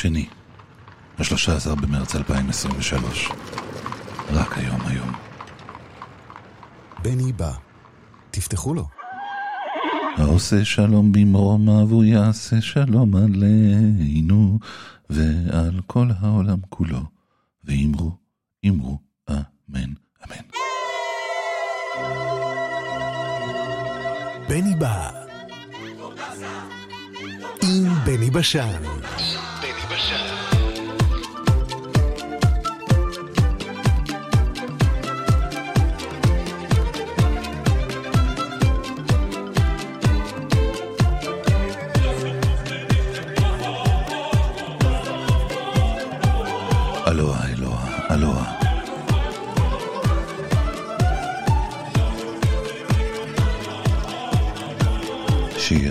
שני, ה-13 במרץ 2023. רק היום היום. בני בא. תפתחו לו. העושה שלום במרומיו הוא יעשה שלום עלינו ועל כל העולם כולו. ואמרו, אמרו, אמן, אמן. בני בא. עם בני בשן.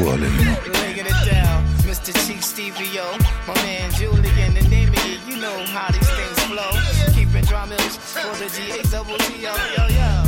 falling. Breaking it down, Mr. Chief Stevie yo, my man Julian, the name of it, you know how these things flow. Keeping drum for the G A double T O, yo yo.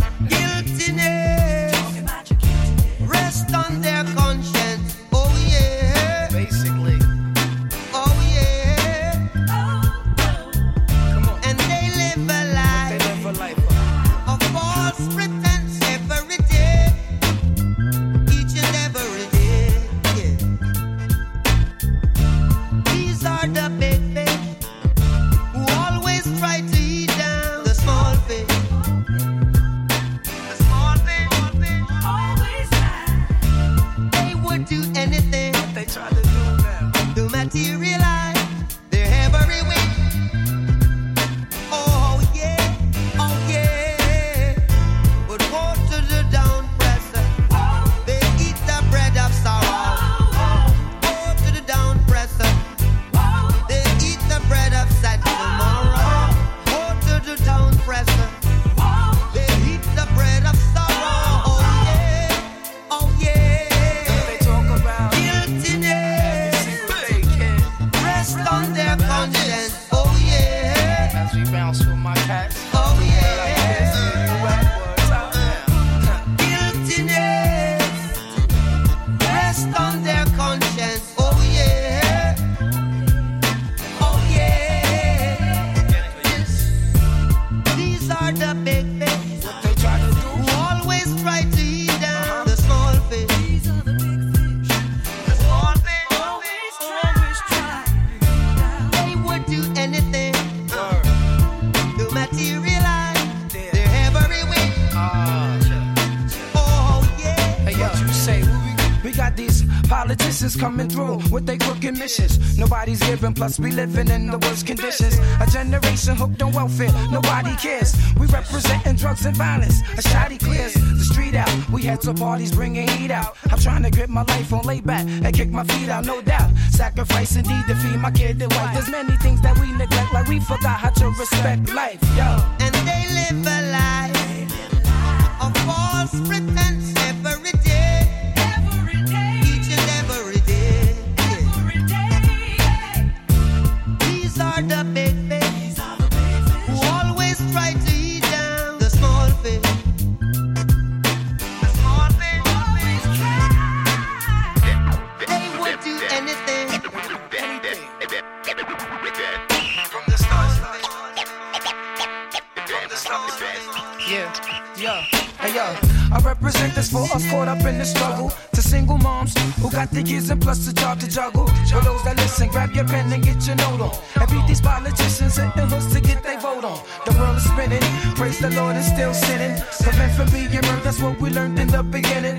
Plus we living in the worst conditions. A generation hooked on welfare, nobody cares. We representing drugs and violence. A shoddy clears the street out. We had to parties bringing heat out. I'm trying to grip my life on lay back and kick my feet out, no doubt. Sacrifice indeed to feed my kid and wife. There's many things that we neglect, like we forgot how to respect life. Yo. and they live a life of false pretense and plus the job to juggle. For those that listen, grab your pen and get your note on. And beat these politicians and the hoods to get their vote on. The world is spinning, praise the Lord and still sinning. Prevent from being murdered, that's what we learned in the beginning.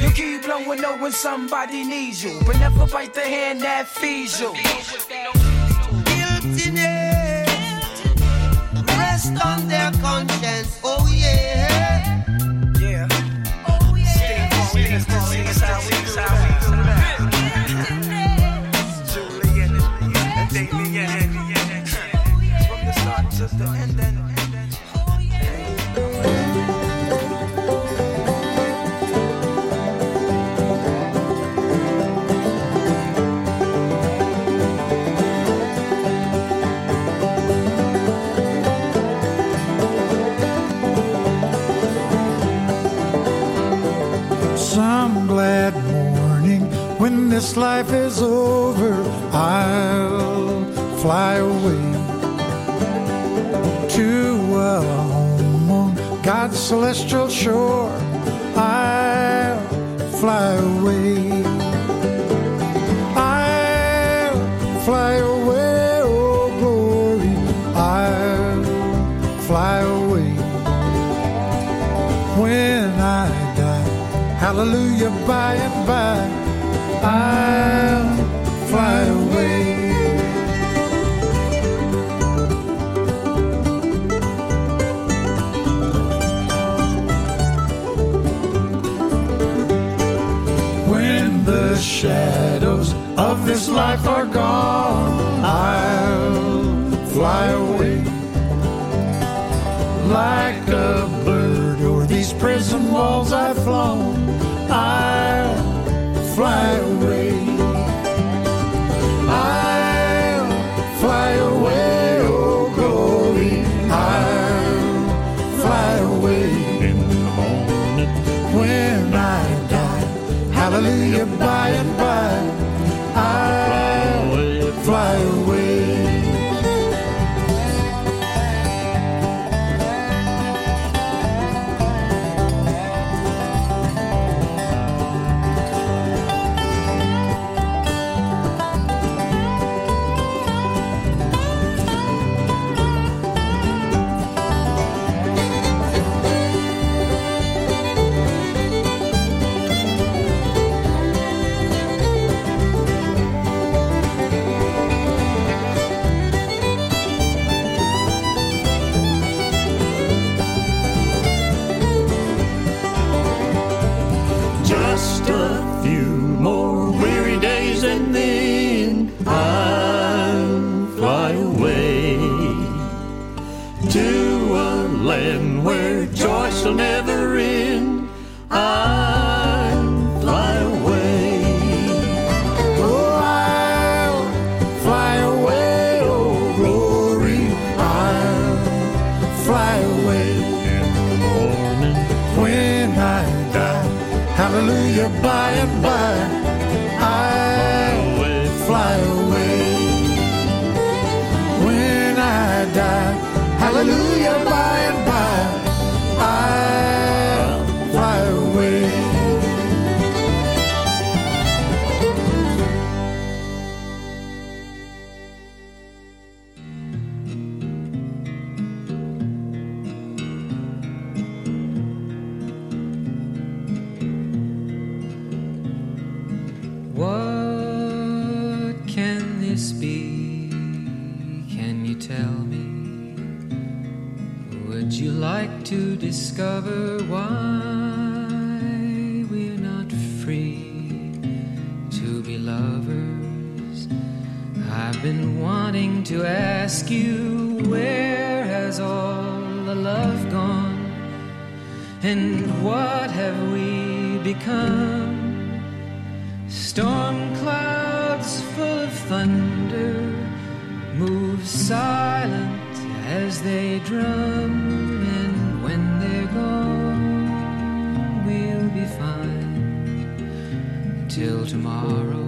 You keep blowing knowing somebody needs you, but never bite the hand that feeds you. guiltiness rest on their conscience. Oh yeah, when this life is over, I'll fly away to a home on God's celestial shore. I'll fly away. I'll fly away, oh glory. I'll fly away when I die. Hallelujah, by and by, Fly away. When the shadows of this life are gone, I'll fly away like a bird o'er these prison walls I've flown. More weary days and then And what have we become? Storm clouds full of thunder move silent as they drum, and when they're gone, we'll be fine till tomorrow.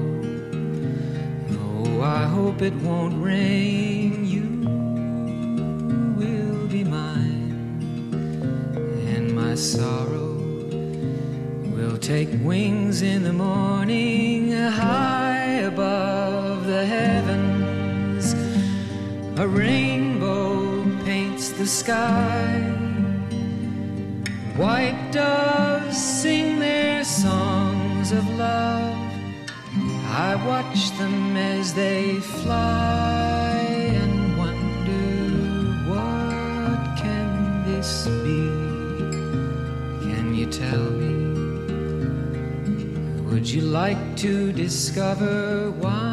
Oh, I hope it won't rain. Sorrow will take wings in the morning high above the heavens. A rainbow paints the sky. White doves sing their songs of love. I watch them as they fly tell me? Would you like to discover why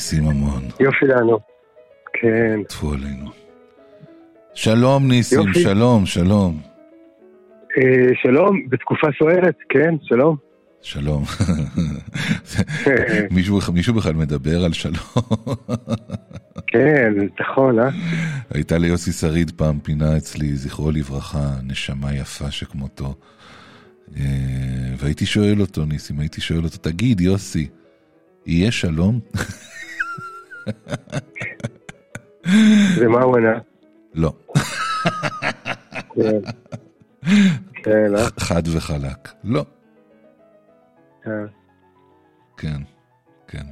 ניסים המון, יופי לנו. כן, טפו עלינו. שלום ניסים, יופי. שלום, שלום. אה, שלום, בתקופה סוערת, כן, שלום. שלום. מישהו, מישהו בכלל מדבר על שלום? כן, נכון, אה? הייתה ליוסי שריד פעם פינה אצלי, זכרו לברכה, נשמה יפה שכמותו. אה, והייתי שואל אותו, ניסים, הייתי שואל אותו, תגיד, יוסי, יהיה שלום? ומה הוא ענה? לא. כן. כן, אה? חד וחלק. לא. אה. כן, כן.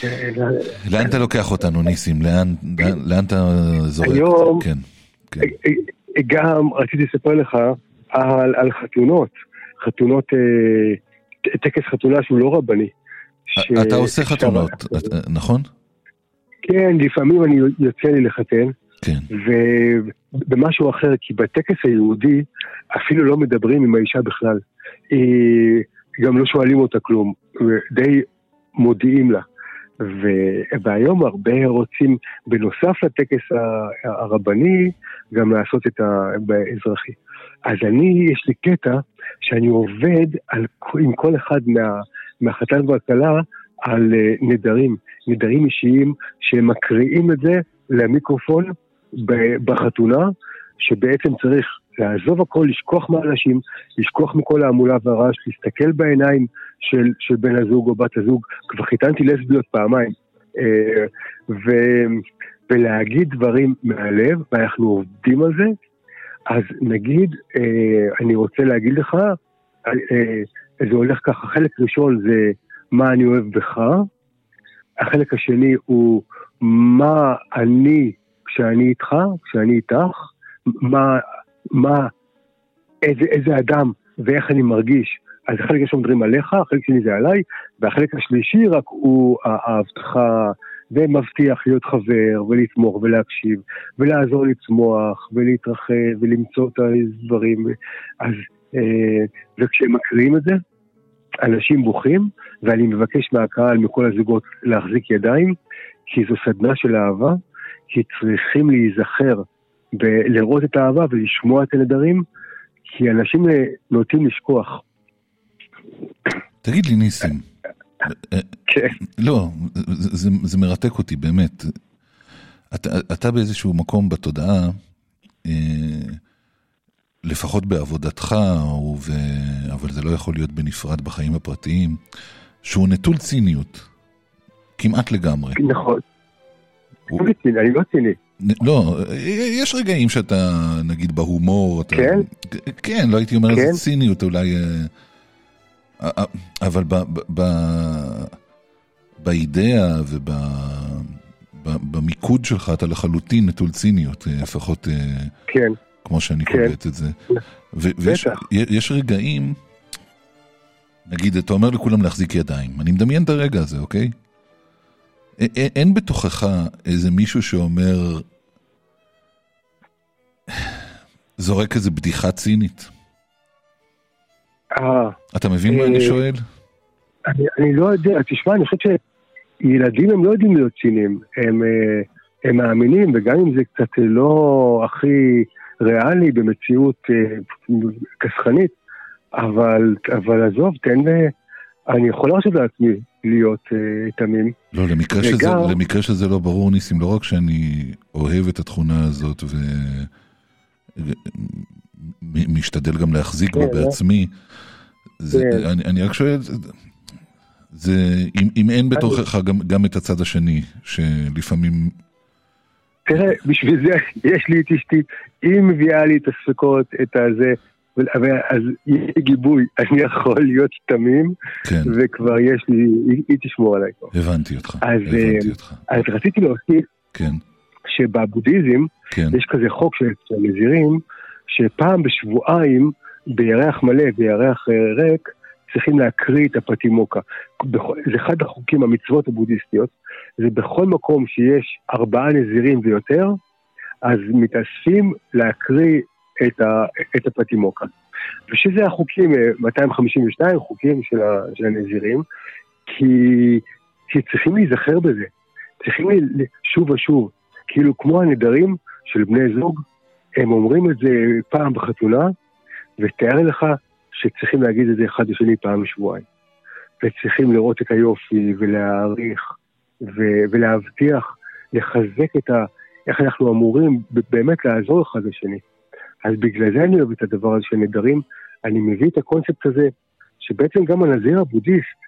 כן, לאן אתה לוקח אותנו, ניסים? לאן, אתה זורק? היום-. אה, אה, גם רציתי לספר לך על, חתונות, חתונות, אה, טקס חתונה שהוא לא רבני. ש- אתה עושה שאתה- חתונות, את- נכון? כן, לפעמים אני יוצא לי לחתן, כן. ובמשהו אחר, כי בטקס היהודי אפילו לא מדברים עם האישה בכלל. אה, גם לא שואלים אותה כלום, די מודיעים לה. ו- והיום הרבה רוצים, בנוסף לטקס הרבני, גם לעשות את ה- באזרחי. אז אני, יש לי קטע שאני עובד על, עם כל אחד מה, מהחתן והכלה על אה, נדרים, נדרים אישיים שהם מקריאים את זה למיקרופון בחתונה, שבעצם צריך לעזוב הכל, לשכוח מאנשים, לשכוח מכל ההמולה והרעש, להסתכל בעיניים של, של בן הזוג או בת הזוג. כבר חיתנתי לסביות פעמיים. אה, ו, ולהגיד דברים מהלב, ואנחנו עובדים על זה. אז נגיד, אה, אני רוצה להגיד לך, זה הולך ככה, חלק ראשון זה מה אני אוהב בך, החלק השני הוא מה אני כשאני איתך, כשאני איתך, מה, מה, איזה, איזה אדם ואיך אני מרגיש. אז החלק ראשון מדברים עליך, החלק שני זה עליי, והחלק השלישי רק הוא ההבטחה, ומבטיח להיות חבר, ולתמוך ולהקשיב, ולעזור לצמוח, ולהתרחב, ולמצוא את הדברים. אז, אה, וכשהם מקריאים את זה, אנשים בוכים, ואני מבקש מהקהל, מכל הזוגות, להחזיק ידיים, כי זו סדנה של אהבה, כי צריכים להיזכר בלראות את האהבה ולשמוע את הנדרים, כי אנשים אה, נוטים לשכוח. תגיד לי, ניסים. כן. לא, זה, זה, זה מרתק אותי, באמת. אתה, אתה באיזשהו מקום בתודעה, אה, לפחות בעבודתך, ו... אבל זה לא יכול להיות בנפרד בחיים הפרטיים, שהוא נטול ציניות. כמעט לגמרי. נכון. הוא- אני לא ציני, לא. לא, יש רגעים שאתה, נגיד, בהומור, אתה... כן? כן, לא הייתי אומר כן? איזה ציניות, אולי... אה, אה, אבל ב, ב, באידאה ובמיקוד שלך אתה לחלוטין נטול ציניות, אה, לפחות אה, כן. כמו שאני כן. קולט את זה. ויש. יש רגעים, נגיד, אתה אומר לכולם להחזיק ידיים, אני מדמיין את הרגע הזה, אוקיי? א- א- אין בתוכך איזה מישהו שאומר, זורק איזה בדיחה צינית. אה, אתה מבין מה אה, אני שואל? אני, אני לא יודע, תשמע, אני חושב שילדים הם לא יודעים להיות ציניים, הם, אה, הם מאמינים, וגם אם זה קצת לא הכי ריאלי במציאות אה, כסחנית, אבל, אבל עזוב, תן, אה, אני יכול להרשות לעצמי להיות אה, תמים. לא, למקרה שזה, וגם- למקרה שזה לא ברור, ניסים, לא רק שאני אוהב את התכונה הזאת ומשתדל גם להחזיק בה כן, בעצמי, זה, כן. אני, אני רק שואל, זה, אם, אם אין בתוכך גם, גם את הצד השני, שלפעמים, תראה, בשביל זה יש לי את אשתי, היא מביאה לי את הספקות, את הזה, ו- אז לי גיבוי, אני יכול להיות תמים, כן, וכבר יש לי, היא, היא תשמור עליי כבר. הבנתי אותך, אז, הבנתי אה, אותך, אז רציתי להוסיף כן, שבבודהיזם כן, יש כזה חוק של הנזירים, שפעם בשבועיים, בירח מלא וירח אה, ריק, צריכים להקריא את הפטימוקה. זה אחד החוקים, המצוות הבודהיסטיות, זה בכל מקום שיש ארבעה נזירים ויותר, אז מתאספים להקריא את, ה, את הפטימוקה. ושזה החוקים, אה, 252 חוקים של, ה, של הנזירים, כי, כי צריכים להיזכר בזה. צריכים ל- שוב ושוב, כאילו כמו הנדרים של בני זוג, הם אומרים את זה פעם בחתונה, ותאר לך שצריכים להגיד את זה אחד לשני פעם בשבועיים. וצריכים לראות את היופי ולהעריך ו- ולהבטיח, לחזק את ה... איך אנחנו אמורים באמת לעזור אחד לשני. אז בגלל זה אני אוהב את הדבר הזה של נדרים. אני מביא את הקונספט הזה, שבעצם גם הנזיר הבודהיסט,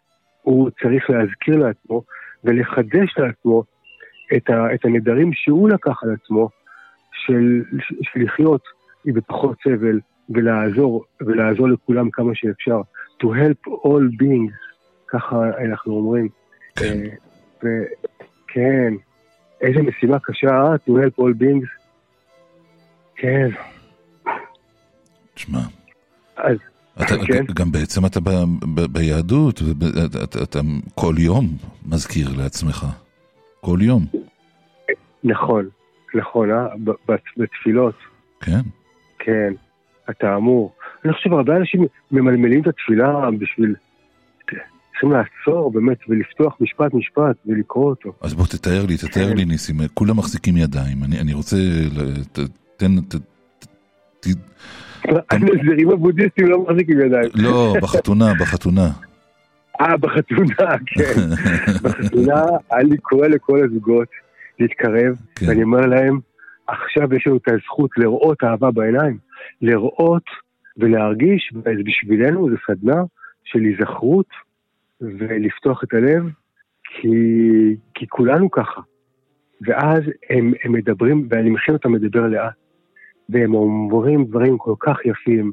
הוא צריך להזכיר לעצמו ולחדש לעצמו את, ה, את הנדרים שהוא לקח על עצמו, של, של לחיות בפחות סבל ולעזור, ולעזור לכולם כמה שאפשר. To help all beings, ככה אנחנו אומרים. כן. אה, וכן, איזה משימה קשה, אה? To help all beings. כן, תשמע, אז אתה, כן. גם בעצם אתה ב, ב, ביהדות, אתה, אתה, אתה כל יום מזכיר לעצמך. כל יום, נכון, נכון, אה? בתפילות. כן? כן, אתה אמור. אני חושב הרבה אנשים ממלמלים את התפילה בשביל... צריכים לעצור באמת ולפתוח משפט משפט ולקרוא אותו. אז בוא תתאר לי, תתאר כן. לי ניסים, כולם מחזיקים ידיים, אני, אני רוצה, ת, תן, ת, ת, ת, הנזירים הבודהיסטים לא מחזיקים ידיים. לא, בחתונה, בחתונה. אה, בחתונה, כן. בחתונה אני קורא לכל הזוגות להתקרב, כן. ואני אומר להם, עכשיו יש לנו את הזכות לראות אהבה בעיניים, לראות ולהרגיש, ובשבילנו זו סדנה של היזכרות ולפתוח את הלב, כי, כי כולנו ככה. ואז הם, הם מדברים, ואני מכין אותם לדבר לאט, והם אומרים דברים כל כך יפים,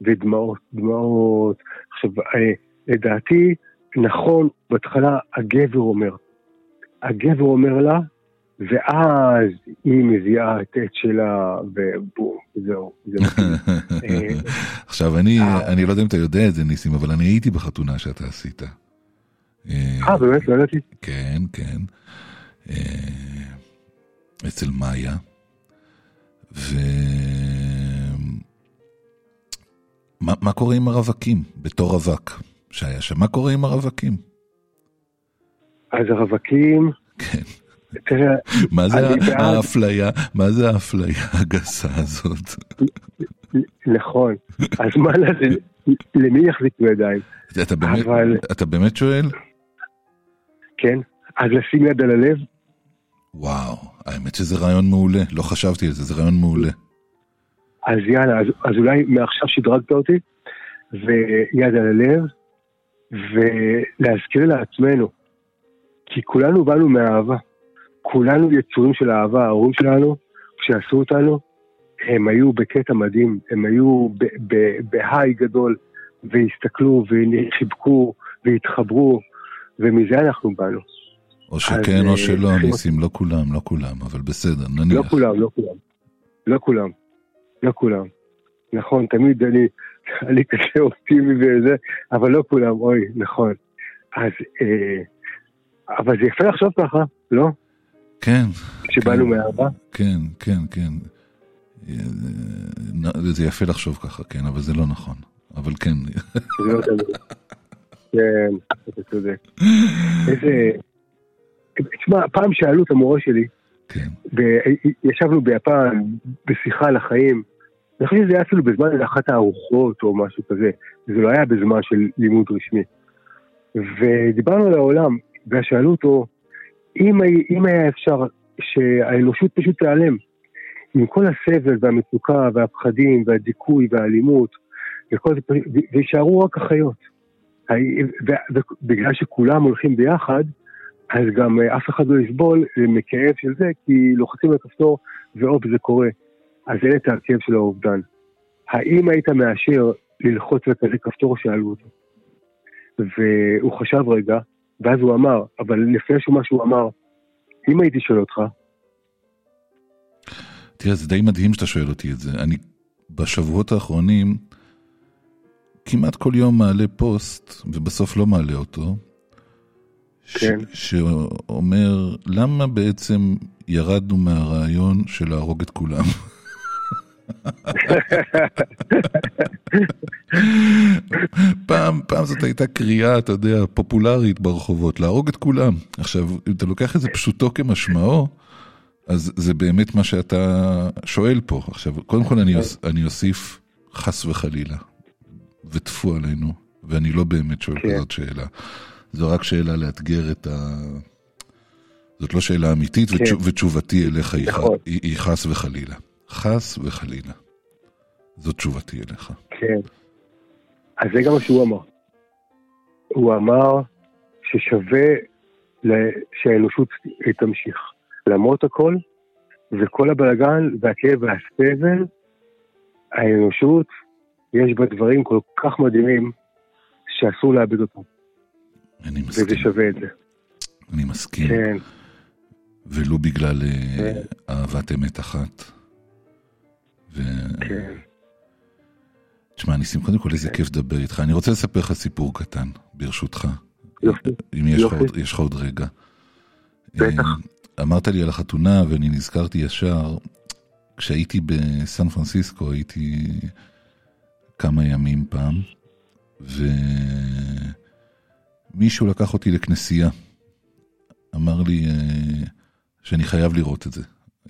ודמעות, דמעות. עכשיו, אה, לדעתי, נכון, בהתחלה הגבר אומר. הגבר אומר לה, ואז היא מביאה את עט שלה, ובום, זהו, עכשיו, אני, אה. אני לא יודע אם אתה יודע את זה, ניסים, אבל אני הייתי בחתונה שאתה עשית. אה, באמת? לא ידעתי. כן, כן. אה, אצל מאיה. ו... מה, מה קורה עם הרווקים בתור רווק שהיה שם? מה קורה עם הרווקים? אז הרווקים, כן. תראה, מה זה. האפליה? מה זה האפליה הגסה הזאת? נכון. אז מה לזה, למי יחזיקו ידיים? אתה באמת, אבל- אתה באמת שואל? כן? אז לשים יד על הלב, וואו, האמת שזה רעיון מעולה, לא חשבתי על זה, זה רעיון מעולה. אז יאללה, אז, אז אולי מעכשיו שדרגת אותי, ויד על הלב, ולהזכיר לעצמנו, כי כולנו באנו מאהבה. כולנו יצורים של אהבה, ההורים שלנו, כשעשו אותנו, הם היו בקטע מדהים, הם היו בהיי גדול, והסתכלו וחיבקו והתחברו, ומזה אנחנו באנו. או שכן או אה, שלא, אה, ניסים, לא כולם, לא כולם, אבל בסדר, נניח. לא כולם, לא כולם. לא כולם. לא כולם. נכון, תמיד אני, אני כזה אופטימי וזה, אבל לא כולם, אוי, נכון. אז, אה, אבל זה יפה לחשוב ככה, לא? כן, כשבאנו כן. מאהבה. כן, כן, כן. אה, נ- זה יפה לחשוב ככה, כן, אבל זה לא נכון. אבל כן, לא. כן, אתה צודק. איזה... תשמע, פעם שאלו את המורה שלי, כן, ישבנו ביפן בשיחה על החיים, אני חושב שזה היה אפילו בזמן אחת הארוחות או משהו כזה, זה לא היה בזמן של לימוד רשמי. ודיברנו על העולם, ושאלו אותו, אם, אם היה אפשר שהאנושות פשוט תיעלם, עם כל הסבל והמצוקה והפחדים והדיכוי והאלימות, וכל זה, ויישארו רק החיות. ובגלל שכולם הולכים ביחד, אז גם אה, אף אחד לא יסבול מכאב של זה, כי לוחצים על כפתור והופ זה קורה. אז אין את הכאב של האובדן. האם היית מאשר ללחוץ על כזה כפתור? שאלו אותו. והוא חשב רגע, ואז הוא אמר, אבל לפני שהוא מה שהוא אמר, אם הייתי שואל אותך, תראה, זה די מדהים שאתה שואל אותי את זה. אני בשבועות האחרונים כמעט כל יום מעלה פוסט, ובסוף לא מעלה אותו, כן. ש- שאומר, למה בעצם ירדנו מהרעיון של להרוג את כולם? פעם, פעם זאת הייתה קריאה, אתה יודע, פופולרית ברחובות, להרוג את כולם. עכשיו, אם אתה לוקח את זה פשוטו כמשמעו, אז זה באמת מה שאתה שואל פה. עכשיו, קודם כל אני, אוס, אני אוסיף חס וחלילה, וטפו עלינו, ואני לא באמת שואל כן. כזאת שאלה. זו רק שאלה לאתגר את ה... זאת לא שאלה אמיתית, כן. ותשוב, ותשובתי אליך. היא, היא חס וחלילה. חס וחלילה. זאת תשובתי אליך. כן. אז זה גם מה שהוא אמר. הוא אמר ששווה שהאנושות תמשיך. למרות הכל, וכל הבלגן והכאב והסבל, האנושות, יש בה דברים כל כך מדהימים, שאסור לאבד אותם. אני וזה מסכים. שווה את זה. אני מסכים. כן, ולו בגלל אה, כן. אהבת אמת אחת. ו... כן. תשמע, ניסים, קודם כל איזה כיף לדבר איתך. אני רוצה לספר לך סיפור קטן, ברשותך. יופי. אם יש לך יופי. עוד- יש לך עוד רגע. בטח. אה, אמרת לי על החתונה, ואני נזכרתי ישר, כשהייתי בסן פרנסיסקו, הייתי כמה ימים פעם, ומישהו לקח אותי לכנסייה. אמר לי אה, שאני חייב לראות את זה,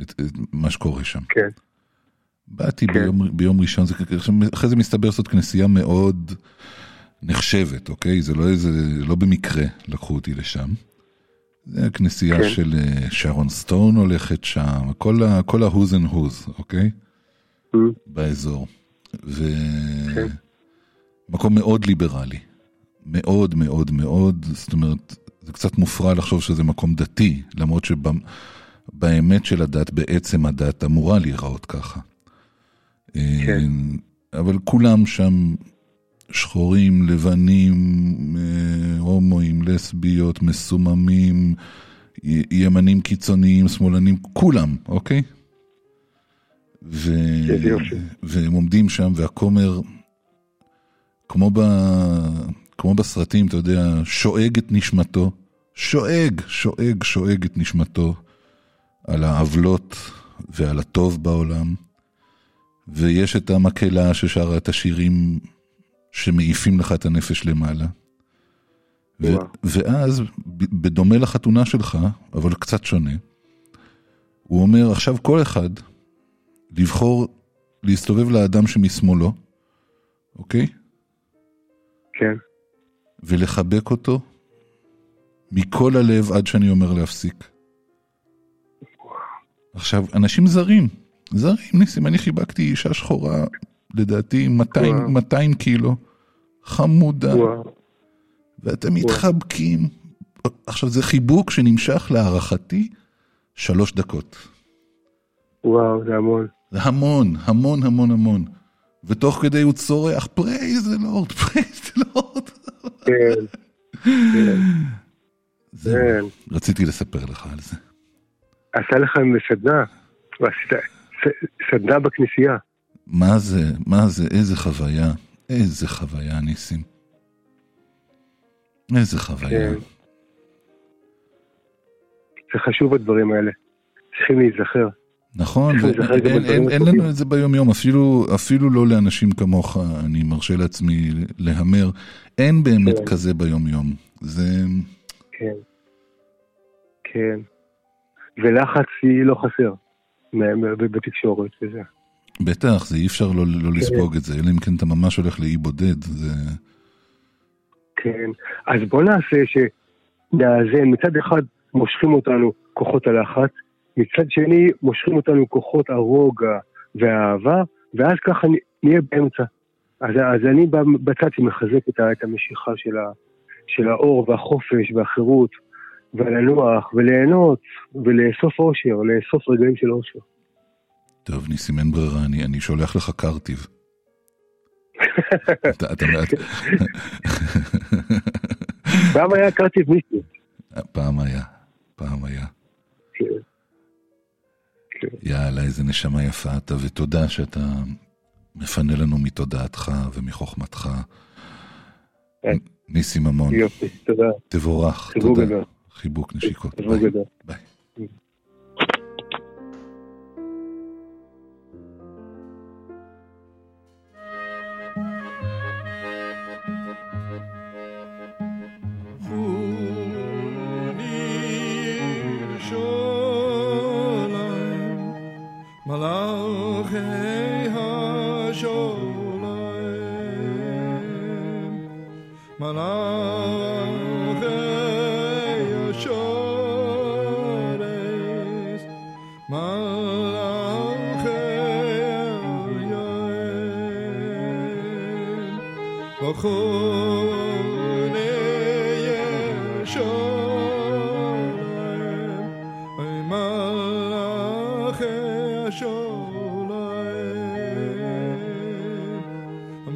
את, את מה שקורה שם. כן. באתי כן. ביום, ביום ראשון, זה, אחרי זה מסתבר שזאת כנסייה מאוד נחשבת, אוקיי? זה לא איזה, לא במקרה לקחו אותי לשם. זה הכנסייה כן. של אה, שרון סטון הולכת שם, כל ה- כל ה-who's and who's, אוקיי? Mm, באזור. כן. ומקום מאוד ליברלי. מאוד מאוד מאוד, זאת אומרת, זה קצת מופרע לחשוב שזה מקום דתי, למרות שבאמת של הדת, בעצם הדת אמורה להיראות ככה. כן. אה, אבל כולם שם שחורים, לבנים, אה, הומואים, לסביות, מסוממים, ימנים קיצוניים, שמאלנים, כולם, אוקיי? ו... יופי. והם עומדים שם, והכומר, כמו, ב... כמו בסרטים, אתה יודע, שואג את נשמתו, שואג, שואג, שואג את נשמתו על העוולות ועל הטוב בעולם. ויש את המקהלה ששרה את השירים שמעיפים לך את הנפש למעלה. ו-. ואז, בדומה לחתונה שלך, אבל קצת שונה, הוא אומר, עכשיו כל אחד לבחור להסתובב לאדם שמשמאלו, אוקיי? כן. ולחבק אותו מכל הלב עד שאני אומר להפסיק. עכשיו, אנשים זרים, זרים, ניסים, אני חיבקתי אישה שחורה, לדעתי 200, וואו. 200 קילו, חמודה, וואו. ואתם מתחבקים. עכשיו, זה חיבוק שנמשך להערכתי שלוש דקות. וואו, זה המון. זה המון, המון, המון, המון. ותוך כדי הוא צורח, פרייז the Lord, the Lord. כן, כן. זהו, כן. רציתי לספר לך על זה. עשה לכם סדנה. סדנה בכנסייה. מה זה, מה זה, איזה חוויה, איזה חוויה, ניסים. איזה חוויה. כן. זה חשוב הדברים האלה. צריכים להיזכר. נכון, ואין אין, אין הטובים. לנו את זה ביום יום, אפילו, אפילו לא לאנשים כמוך, אני מרשה לעצמי להמר, אין באמת כן. כזה ביום יום. זה, כן. כן. ולחץ היא לא חסר. בתקשורת וזה. בטח, זה אי אפשר לא, לא לספוג את זה, אלא אם כן אתה ממש הולך לאי בודד, זה... כן. אז בוא נעשה שנאזן. מצד אחד מושכים אותנו כוחות הלחץ, מצד שני מושכים אותנו כוחות הרוגע והאהבה, ואז ככה נהיה באמצע. אז, אז אני בצד שמחזק את המשיכה של, ה, של האור והחופש והחירות, ולנוח, וליהנות, ולאסוף אושר, לאסוף רגעים של אושר. טוב, ניסים, אין ברירה, אני, אני שולח לך קרטיב. אתה, אתה, אתה... פעם היה קרטיב מיסטית. פעם היה, פעם היה. כן. כן. יאללה, איזה נשמה יפה אתה, ותודה שאתה מפנה לנו מתודעתך ומחוכמתך. כן. ניסים ממון, יופי, תודה. תבורך, תודה. חיבוק, נשיקות. ביי. ביי.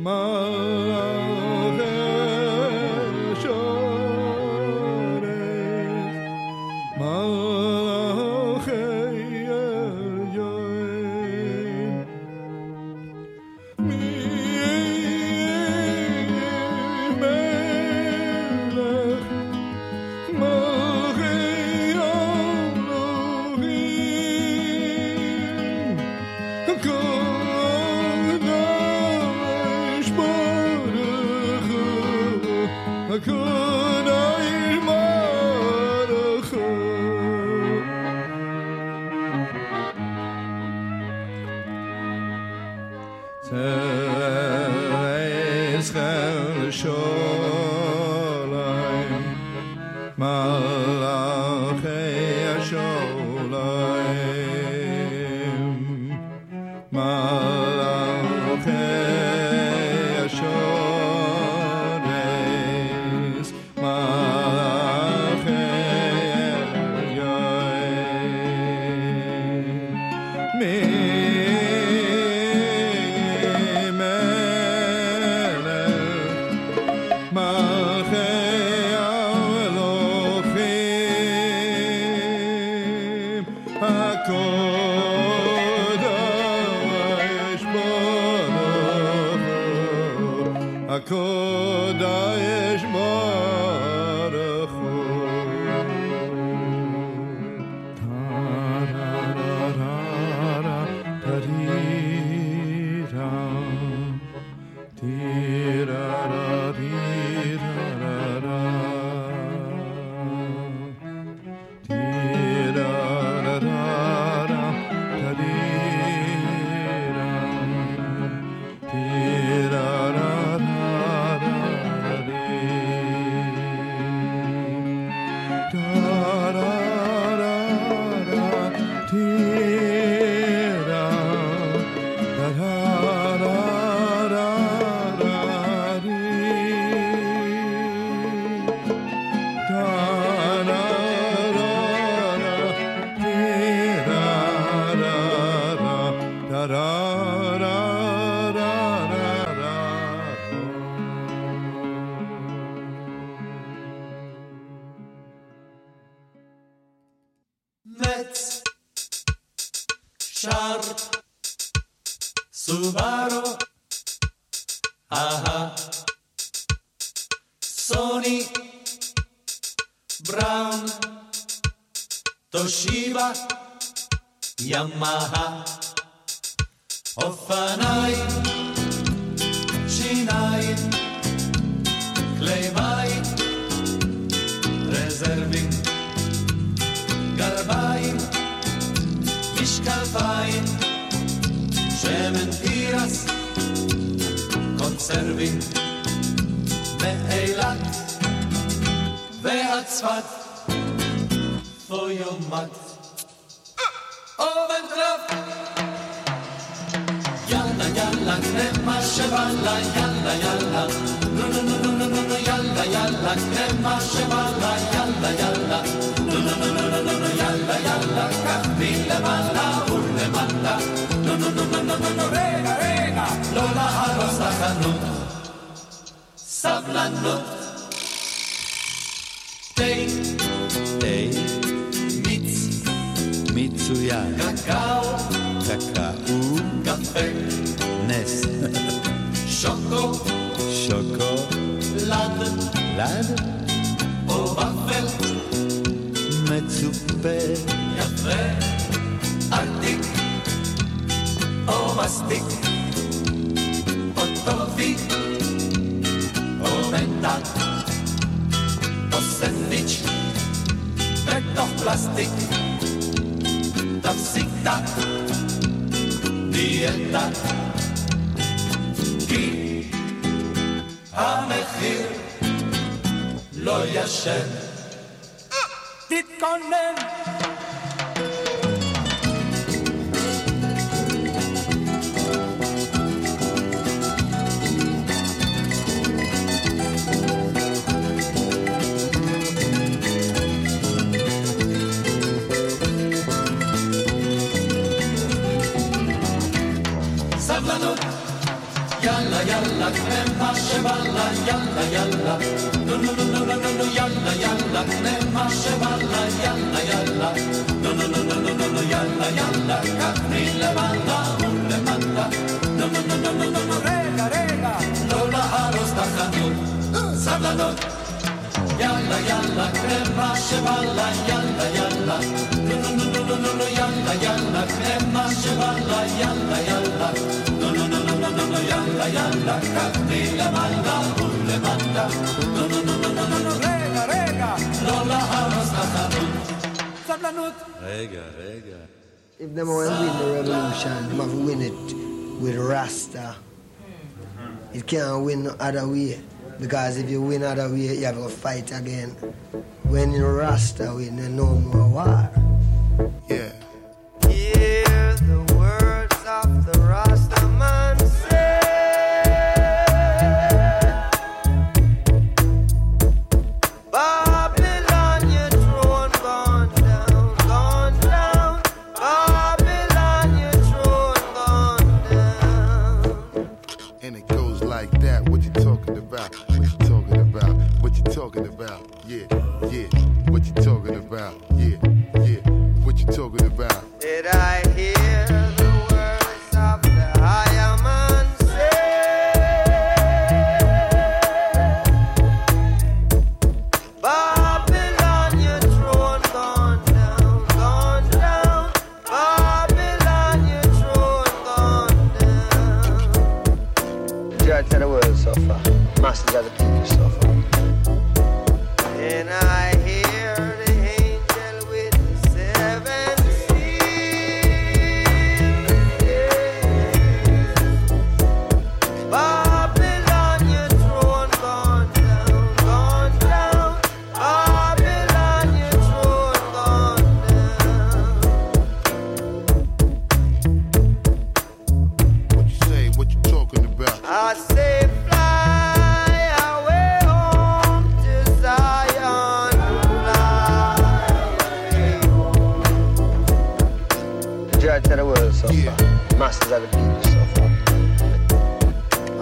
Mom. sablando, sablando. Tem, mits, mitsuya, cacao, cacao, café, nes, choco, choco, lad, lad, o waffel, metsupe, café, artic, o mastic gotowi o medal Osennić plastik Ta dieta Ki המחיר לא ישן תתכונן jalla, marsche balla, jalla jalla. Nu nu nu nu nu nu nu jalla jalla, marsche balla, jalla jalla. Nu nu nu nu nu nu nu jalla jalla, kaprille balla, hunde balla. Nu nu nu nu nu nu nu rega rega. Lola arostar kanjon, sablanot. Jalla jalla, marsche balla, jalla jalla. Nu nu nu nu nu nu jalla jalla, marsche balla, jalla jalla. Nu nu nu If they want to win the revolution, they win it with Rasta. It can't win no other way. Because if you win other way, you have to fight again. When you Rasta win, there's no more war. Yeah.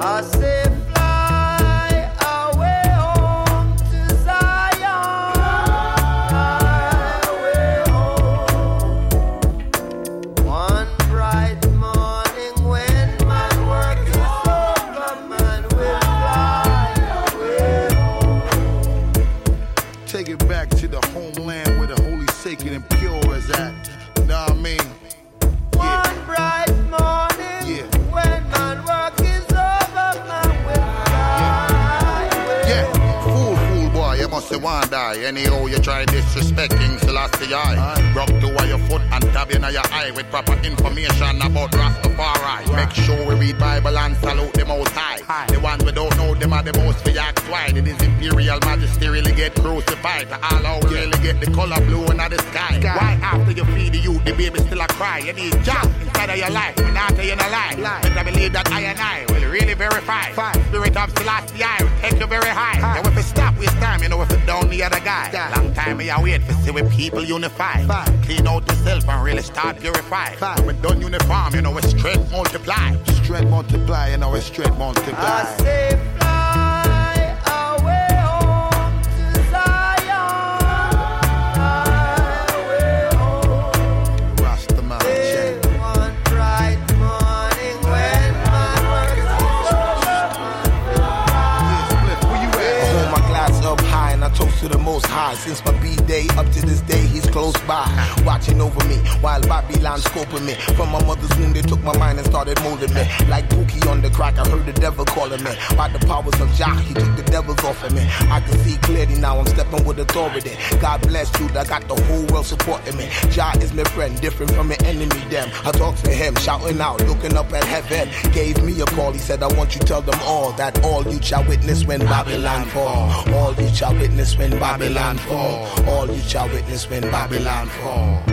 I said. me I wait for see we people unify. Five. Clean out the self and really start purify. Five. When done uniform, you know we straight multiply. Straight multiply, you know it's straight multiply. I say fly away. to the most high since my close by, watching over me while Babylon scoping me. From my mother's womb, they took my mind and started molding me. Like Pookie on the crack, I heard the devil calling me. By the powers of Jah, he took the devils off of me. I can see clearly now, I'm stepping with authority. God bless you, I got the whole world supporting me. Jah is my friend, different from an enemy, damn. I talk to him, shouting out, looking up at heaven. Gave me a call, he said, I want you to tell them all that all you shall witness when Babylon fall. All you shall witness when Babylon fall. All you shall witness when Babylon fall.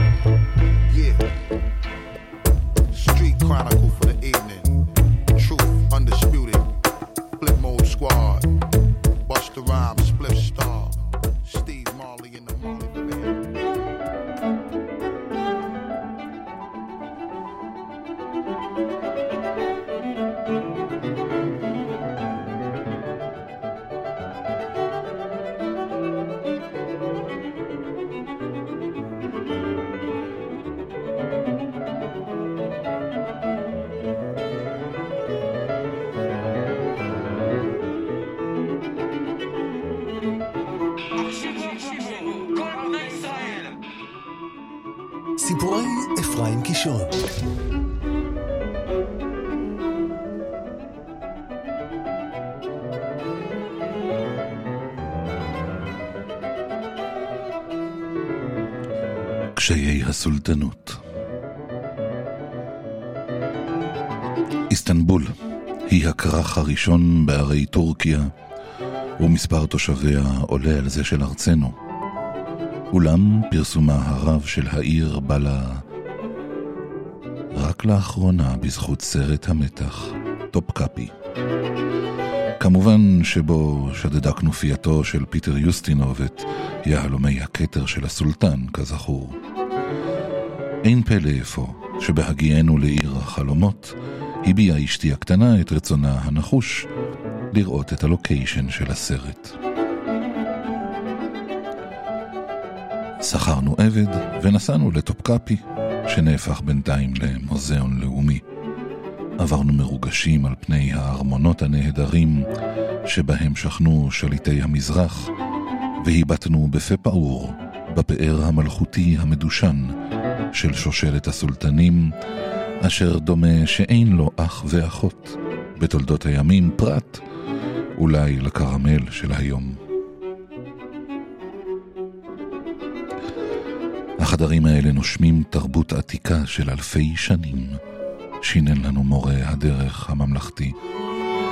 הראשון בערי טורקיה, ומספר תושביה עולה על זה של ארצנו. אולם פרסומה הרב של העיר בא לה רק לאחרונה בזכות סרט המתח, טופ קאפי. כמובן שבו שדדה כנופייתו של פיטר יוסטינוב את יהלומי הכתר של הסולטן, כזכור. אין פלא אפוא שבהגיענו לעיר החלומות, הביעה אשתי הקטנה את רצונה הנחוש לראות את הלוקיישן של הסרט. שכרנו עבד ונסענו לטופקאפי, שנהפך בינתיים למוזיאון לאומי. עברנו מרוגשים על פני הארמונות הנהדרים שבהם שכנו שליטי המזרח, והיבטנו בפה פעור בפאר המלכותי המדושן של שושלת הסולטנים, אשר דומה שאין לו אח ואחות בתולדות הימים פרט אולי לקרמל של היום. החדרים האלה נושמים תרבות עתיקה של אלפי שנים. שינן לנו מורה הדרך הממלכתי.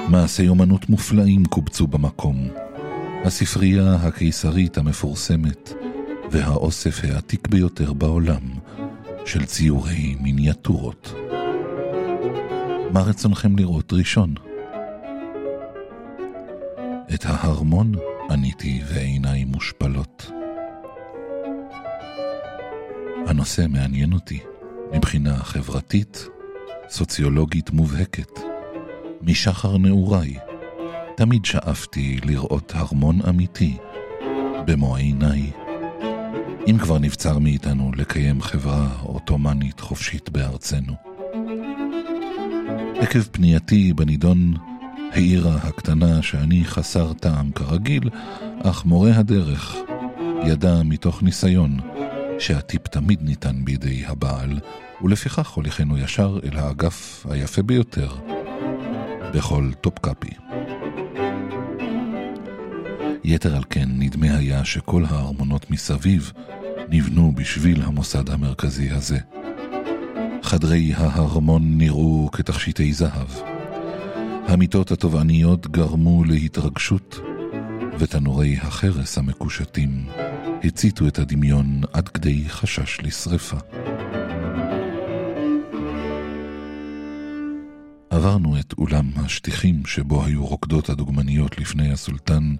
מעשי אומנות מופלאים קובצו במקום. הספרייה הקיסרית המפורסמת והאוסף העתיק ביותר בעולם של ציורי מיניאטורות. מה רצונכם לראות ראשון? את ההרמון עניתי ועיניי מושפלות. הנושא מעניין אותי מבחינה חברתית, סוציולוגית מובהקת. משחר נעוריי תמיד שאפתי לראות הרמון אמיתי במו עיניי. אם כבר נבצר מאיתנו לקיים חברה עות'מאנית חופשית בארצנו. עקב פנייתי בנידון העירה הקטנה שאני חסר טעם כרגיל, אך מורה הדרך ידע מתוך ניסיון שהטיפ תמיד ניתן בידי הבעל, ולפיכך הוליכנו ישר אל האגף היפה ביותר בכל טופקאפי. יתר על כן, נדמה היה שכל הארמונות מסביב נבנו בשביל המוסד המרכזי הזה. חדרי ההרמון נראו כתכשיטי זהב. המיטות התובעניות גרמו להתרגשות, ותנורי החרס המקושטים הציתו את הדמיון עד כדי חשש לשרפה. עברנו את אולם השטיחים שבו היו רוקדות הדוגמניות לפני הסולטן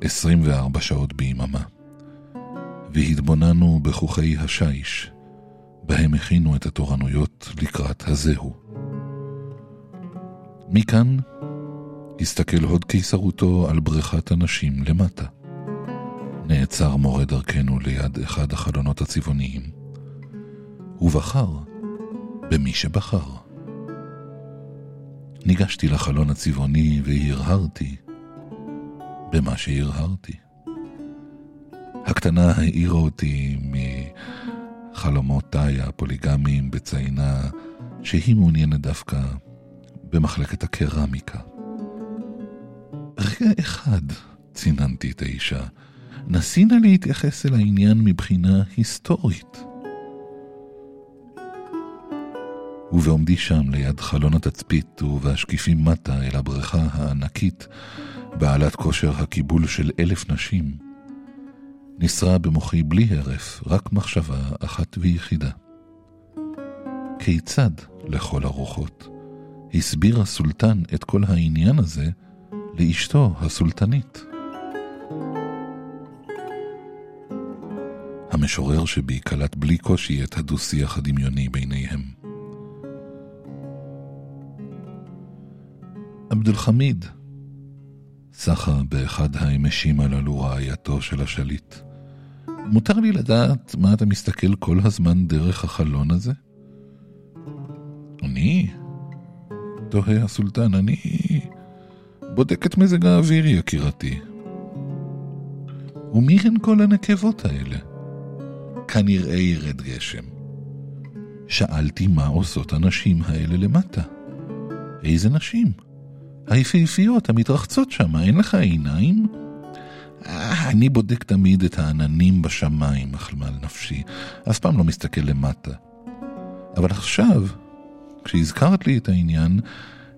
24 שעות ביממה, והתבוננו בחוכי השיש, בהם הכינו את התורנויות לקראת הזהו. מכאן הסתכל הוד קיסרותו על בריכת הנשים למטה. נעצר מורה דרכנו ליד אחד החלונות הצבעוניים. הוא בחר במי שבחר. ניגשתי לחלון הצבעוני והרהרתי במה שהרהרתי. הקטנה העירה אותי מחלומותיי הפוליגמיים בציינה, שהיא מעוניינת דווקא במחלקת הקרמיקה. רגע אחד, ציננתי את האישה, נסי נא להתייחס אל העניין מבחינה היסטורית. ובעומדי שם ליד חלון התצפית ובהשקיפים מטה אל הבריכה הענקית, בעלת כושר הקיבול של אלף נשים, נשרה במוחי בלי הרף רק מחשבה אחת ויחידה. כיצד, לכל הרוחות, הסביר הסולטן את כל העניין הזה לאשתו הסולטנית? המשורר שבי קלט בלי קושי את הדו-שיח הדמיוני ביניהם. עבד אל חמיד סחה באחד האמשים הללו רעייתו של השליט. מותר לי לדעת מה אתה מסתכל כל הזמן דרך החלון הזה? אני? תוהה הסולטן, אני בודק את מזג האוויר, יקירתי. ומי הן כל הנקבות האלה? כנראה ירד גשם. שאלתי מה עושות הנשים האלה למטה. איזה נשים? היפהפיות המתרחצות שם, אין לך עיניים? אני בודק תמיד את העננים בשמיים, אכלמה על נפשי. אף פעם לא מסתכל למטה. אבל עכשיו, כשהזכרת לי את העניין,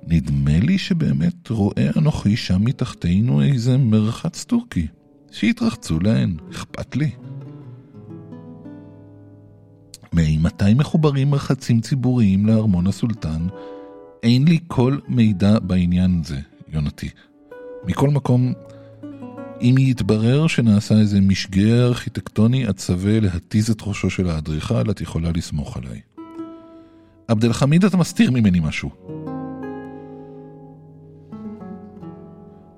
נדמה לי שבאמת רואה אנוכי שם מתחתנו איזה מרחץ טורקי. שיתרחצו להן, אכפת לי. ממתי מחוברים מרחצים ציבוריים לארמון הסולטן? אין לי כל מידע בעניין הזה, יונתי. מכל מקום, אם יתברר שנעשה איזה משגה ארכיטקטוני, את שווה להתיז את ראשו של האדריכל, את יכולה לסמוך עליי. עבד אל חמיד, אתה מסתיר ממני משהו.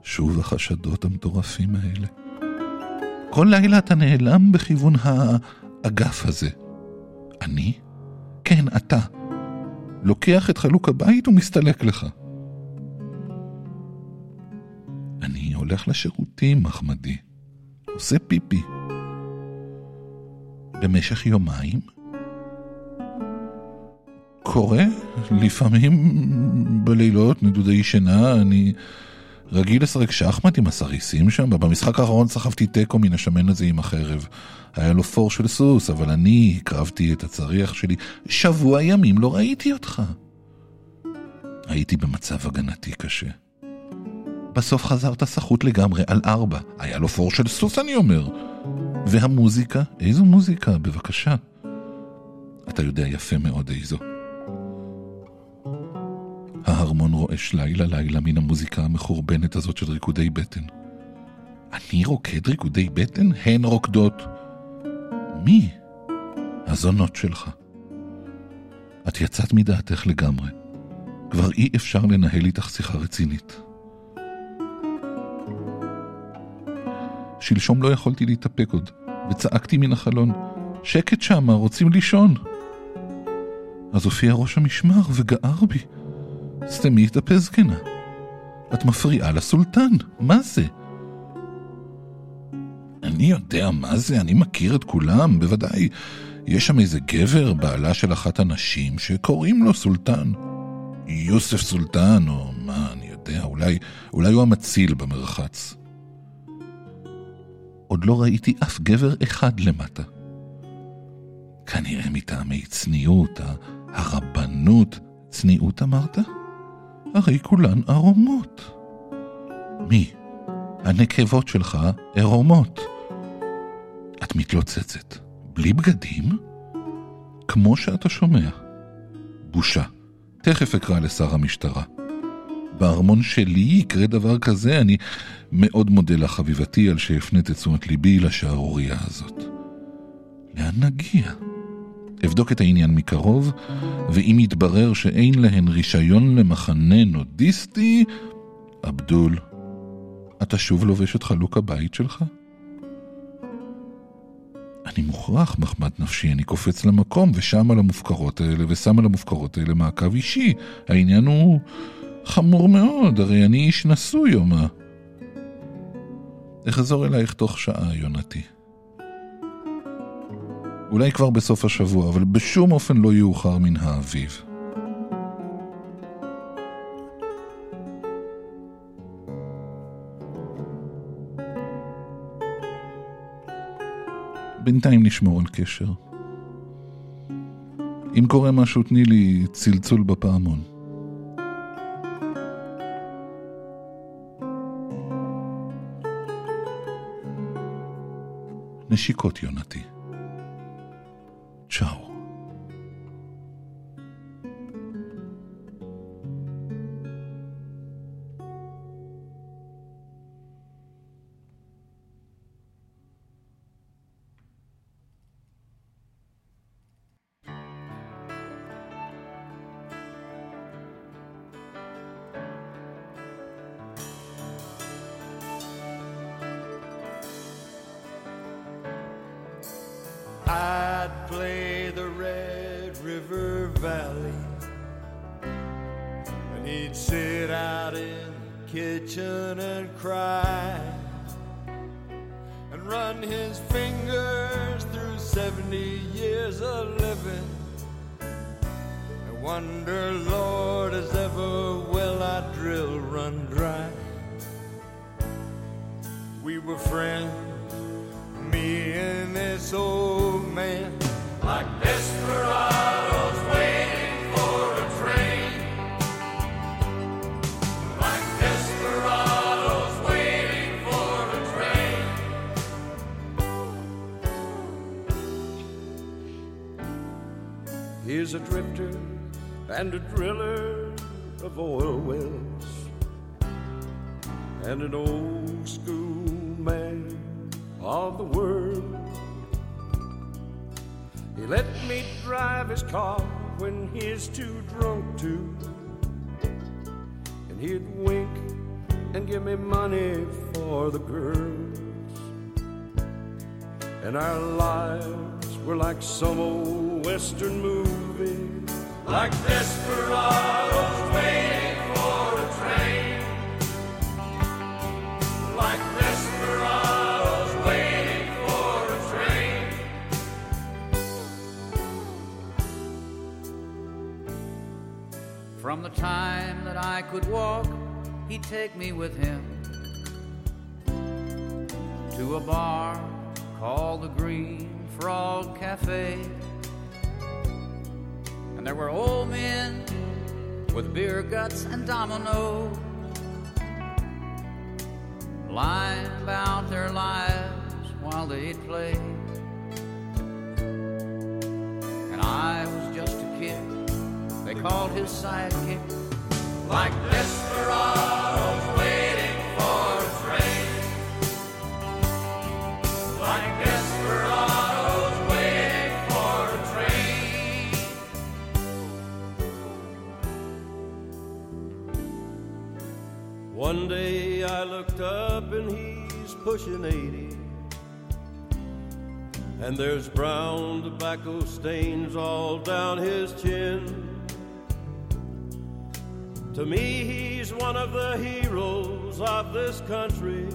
שוב החשדות המטורפים האלה. כל לילה אתה נעלם בכיוון האגף הזה. אני? כן, אתה. לוקח את חלוק הבית ומסתלק לך. הולך לשירותים, מחמדי. עושה פיפי. במשך יומיים? קורה, לפעמים בלילות, נדודי שינה, אני רגיל לשחק שחמט עם הסריסים שם, במשחק האחרון סחבתי תיקו מן השמן הזה עם החרב. היה לו פור של סוס, אבל אני הקרבתי את הצריח שלי. שבוע ימים לא ראיתי אותך. הייתי במצב הגנתי קשה. בסוף חזרת סחוט לגמרי על ארבע. היה לו פור של סוס, אני אומר. והמוזיקה? איזו מוזיקה, בבקשה. אתה יודע יפה מאוד איזו. ההרמון רועש לילה לילה מן המוזיקה המחורבנת הזאת של ריקודי בטן. אני רוקד ריקודי בטן? הן רוקדות. מי? הזונות שלך. את יצאת מדעתך לגמרי. כבר אי אפשר לנהל איתך שיחה רצינית. שלשום לא יכולתי להתאפק עוד, וצעקתי מן החלון, שקט שמה, רוצים לישון. אז הופיע ראש המשמר וגער בי. סתמי את הפה זקנה. את מפריעה לסולטן, מה זה? אני יודע מה זה, אני מכיר את כולם, בוודאי. יש שם איזה גבר, בעלה של אחת הנשים, שקוראים לו סולטן. יוסף סולטן, או מה, אני יודע, אולי, אולי הוא המציל במרחץ. עוד לא ראיתי אף גבר אחד למטה. כנראה מטעמי צניעות, הרבנות. צניעות אמרת? הרי כולן ערומות. מי? הנקבות שלך ערומות. את מתלוצצת, בלי בגדים? כמו שאתה שומע. בושה. תכף אקרא לשר המשטרה. בארמון שלי יקרה דבר כזה, אני מאוד מודה לך, חביבתי, על שהפנית את תשומת ליבי לשערורייה הזאת. לאן נגיע? אבדוק את העניין מקרוב, ואם יתברר שאין להן רישיון למחנה נודיסטי, אבדול, אתה שוב לובש את חלוק הבית שלך? אני מוכרח, מחמד נפשי, אני קופץ למקום ושם על המופקרות האלה, ושם על המופקרות האלה מעקב אישי. העניין הוא חמור מאוד, הרי אני איש נשוי, או מה? אחזור אלייך תוך שעה, יונתי. אולי כבר בסוף השבוע, אבל בשום אופן לא יאוחר מן האביב. בינתיים נשמור על קשר. אם קורה משהו, תני לי צלצול בפעמון. נשיקות יונתי. And a driller of oil wells and an old school man of the world. He let me drive his car when he's too drunk to. And he'd wink and give me money for the girls. And our lives were like some old western movie, like desperados waiting for a train. Like desperados waiting for a train. From the time that I could walk, he'd take me with him to a bar called the Green Frog Cafe. There were old men with beer guts and dominoes lying about their lives while they'd play. And I was just a kid, they called his sidekick, like desperados pushing 80. And there's brown tobacco stains all down his chin. To me, he's one of the heroes of this country.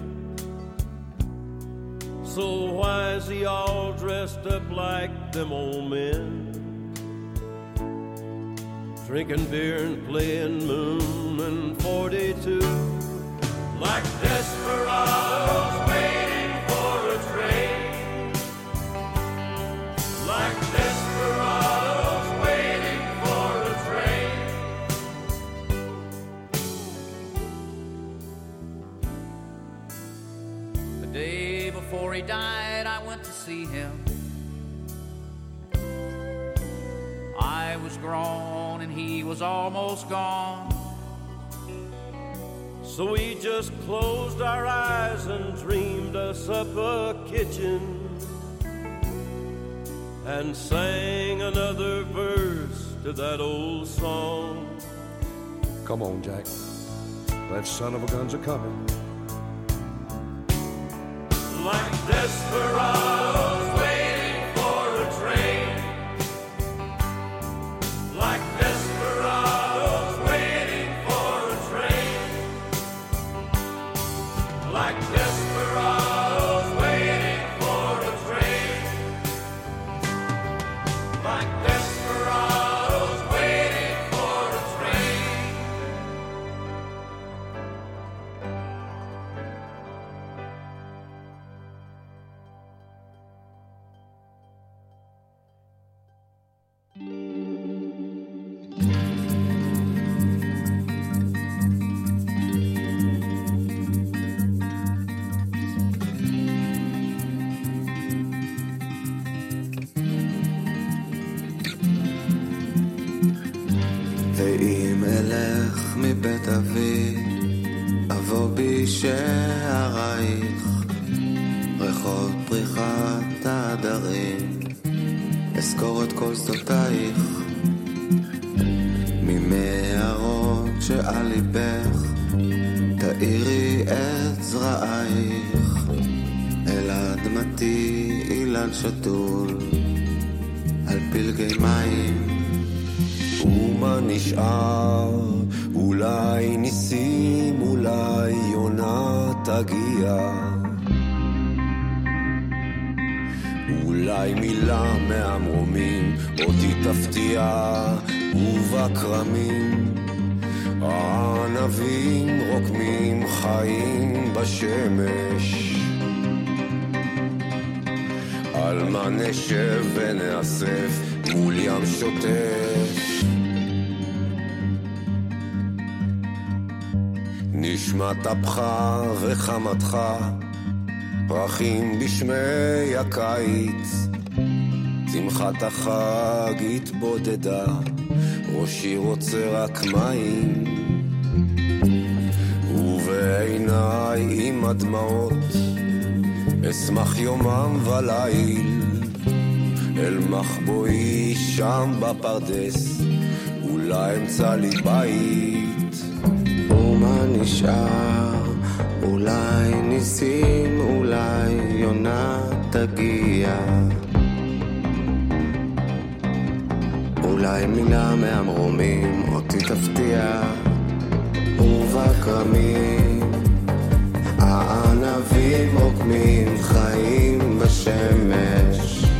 So why is he all dressed up like them old men? Drinking beer and playing Moon and 42. Like desperados see him. I was grown and he was almost gone. So we just closed our eyes and dreamed us up a kitchen and sang another verse to that old song. Come on, Jack. That son of a gun's a coming like desperado. נשב ונאסף מול ים שוטף. נשמת אפך וחמתך, פרחים בשמי הקיץ. שמחת החג התבודדה, ראשי רוצה רק מים. ובעיניי עם הדמעות, אשמח יומם וליל. אל מחבואי שם בפרדס, אולי אמצא לי בית. ומה נשאר? אולי ניסים, אולי יונה תגיע. אולי מילה מהמרומים אותי תפתיע. ובכרמים הענבים עוקמים חיים בשמש.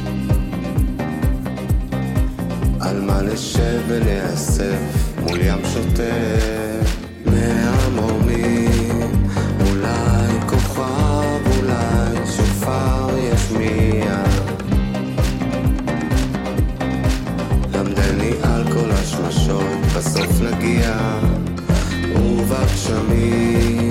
מה נשב ונאסף מול ים שוטף מהמרומים אולי כוכב, אולי שופר ישמיע למדני על כל השמשות, בסוף נגיע. ובגשמים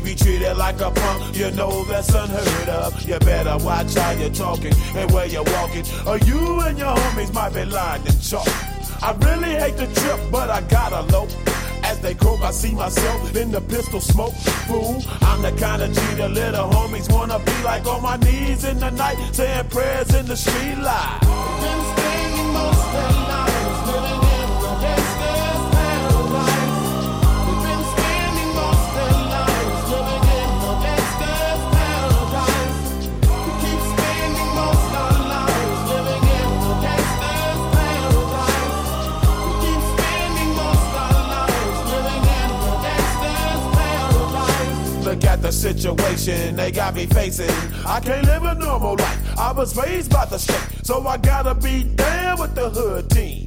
Be treated like a punk, you know that's unheard of. You better watch how you're talking and where you're walking, or you and your homies might be lying in chalk. I really hate the trip, but I gotta low. As they croak, I see myself in the pistol smoke. Fool, I'm the kind of the little homies wanna be like on my knees in the night, saying prayers in the street light. Been staying most situation they got me facing. I can't live a normal life. I was raised by the state, so I gotta be down with the hood team.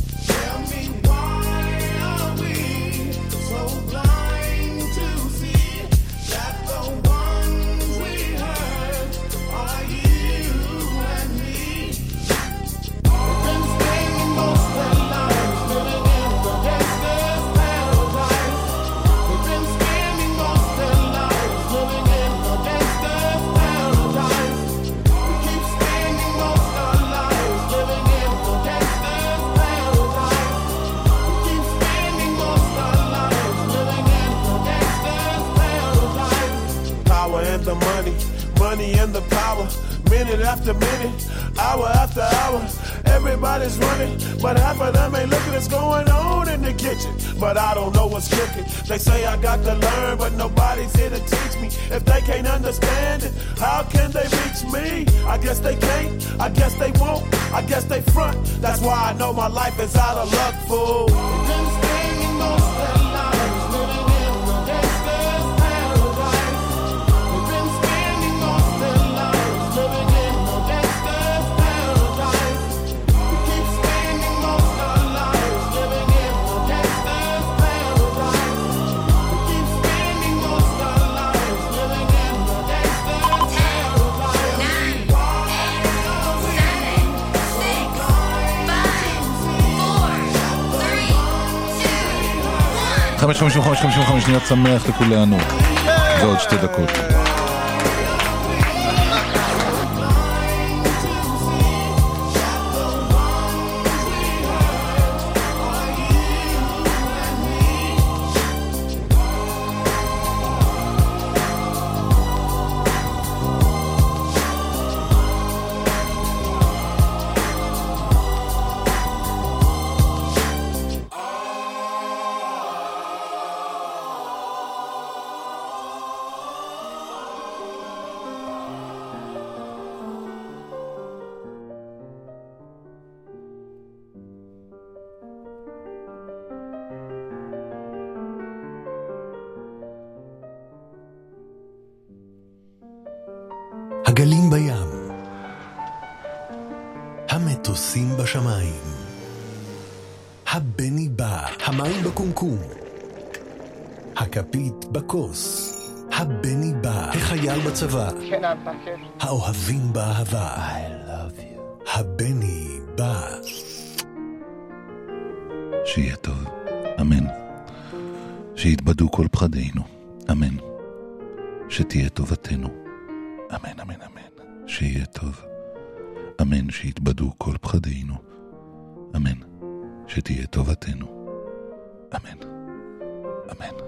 שמח לכולנו. ועוד שתי דקות. החייל בצבא, האוהבים באהבה, הבני בא. שיהיה טוב, אמן. שיתבדו כל פחדינו, אמן. שתהיה טובתנו, אמן, אמן, אמן. שיהיה טוב, אמן. שיתבדו כל פחדינו, אמן. שתהיה טובתנו, אמן. אמן.